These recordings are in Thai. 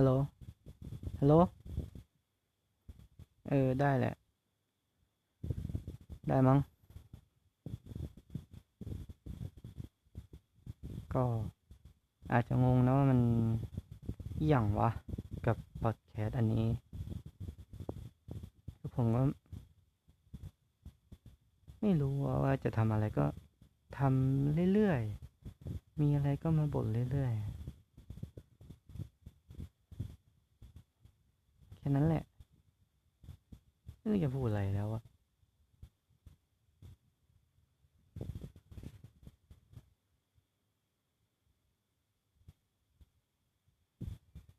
ฮัลโหล ฮัลโหล เออ ได้แหละ ได้มั้ง ก็อาจจะงงนะว่ามันอย่างวะ กับพอดแคสต์อันนี้ ผมก็ ไม่รู้ว่าจะทำอะไรก็ทำเรื่อยๆ มีอะไรก็มาบ่นเรื่อยๆ ค่นั้นแหละไม่รู้จะพูดอะไรแล้วอะ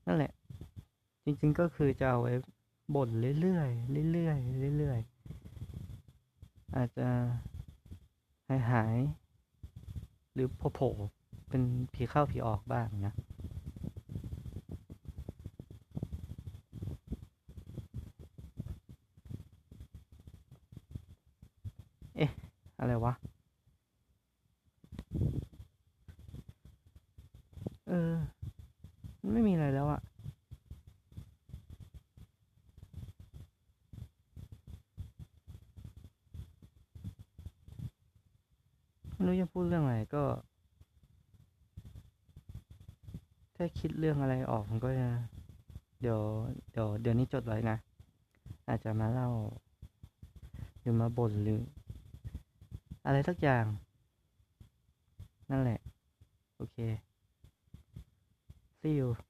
นั่นแหละ จริงๆก็คือจะเอาไว้บ่นเรื่อยๆเรื่อยๆเรื่อยๆอาจจะหายหายๆหรือโผล่ๆเป็นผีเข้าผีออกบ้างนะ เอ๊ะ อะไรวะ เออ มันไม่มีอะไรแล้วอะไม่รู้จะพูดเรื่องอะไรก็ถ้าคิดเรื่องอะไรออกมันก็จะเดี๋ยวเดี๋ยวเดี๋ยวนี้จดไว้นะ อาจจะมาเล่าหรือมาบ่นหรือ อะไรสักอย่าง นั่นแหละ โอเค see you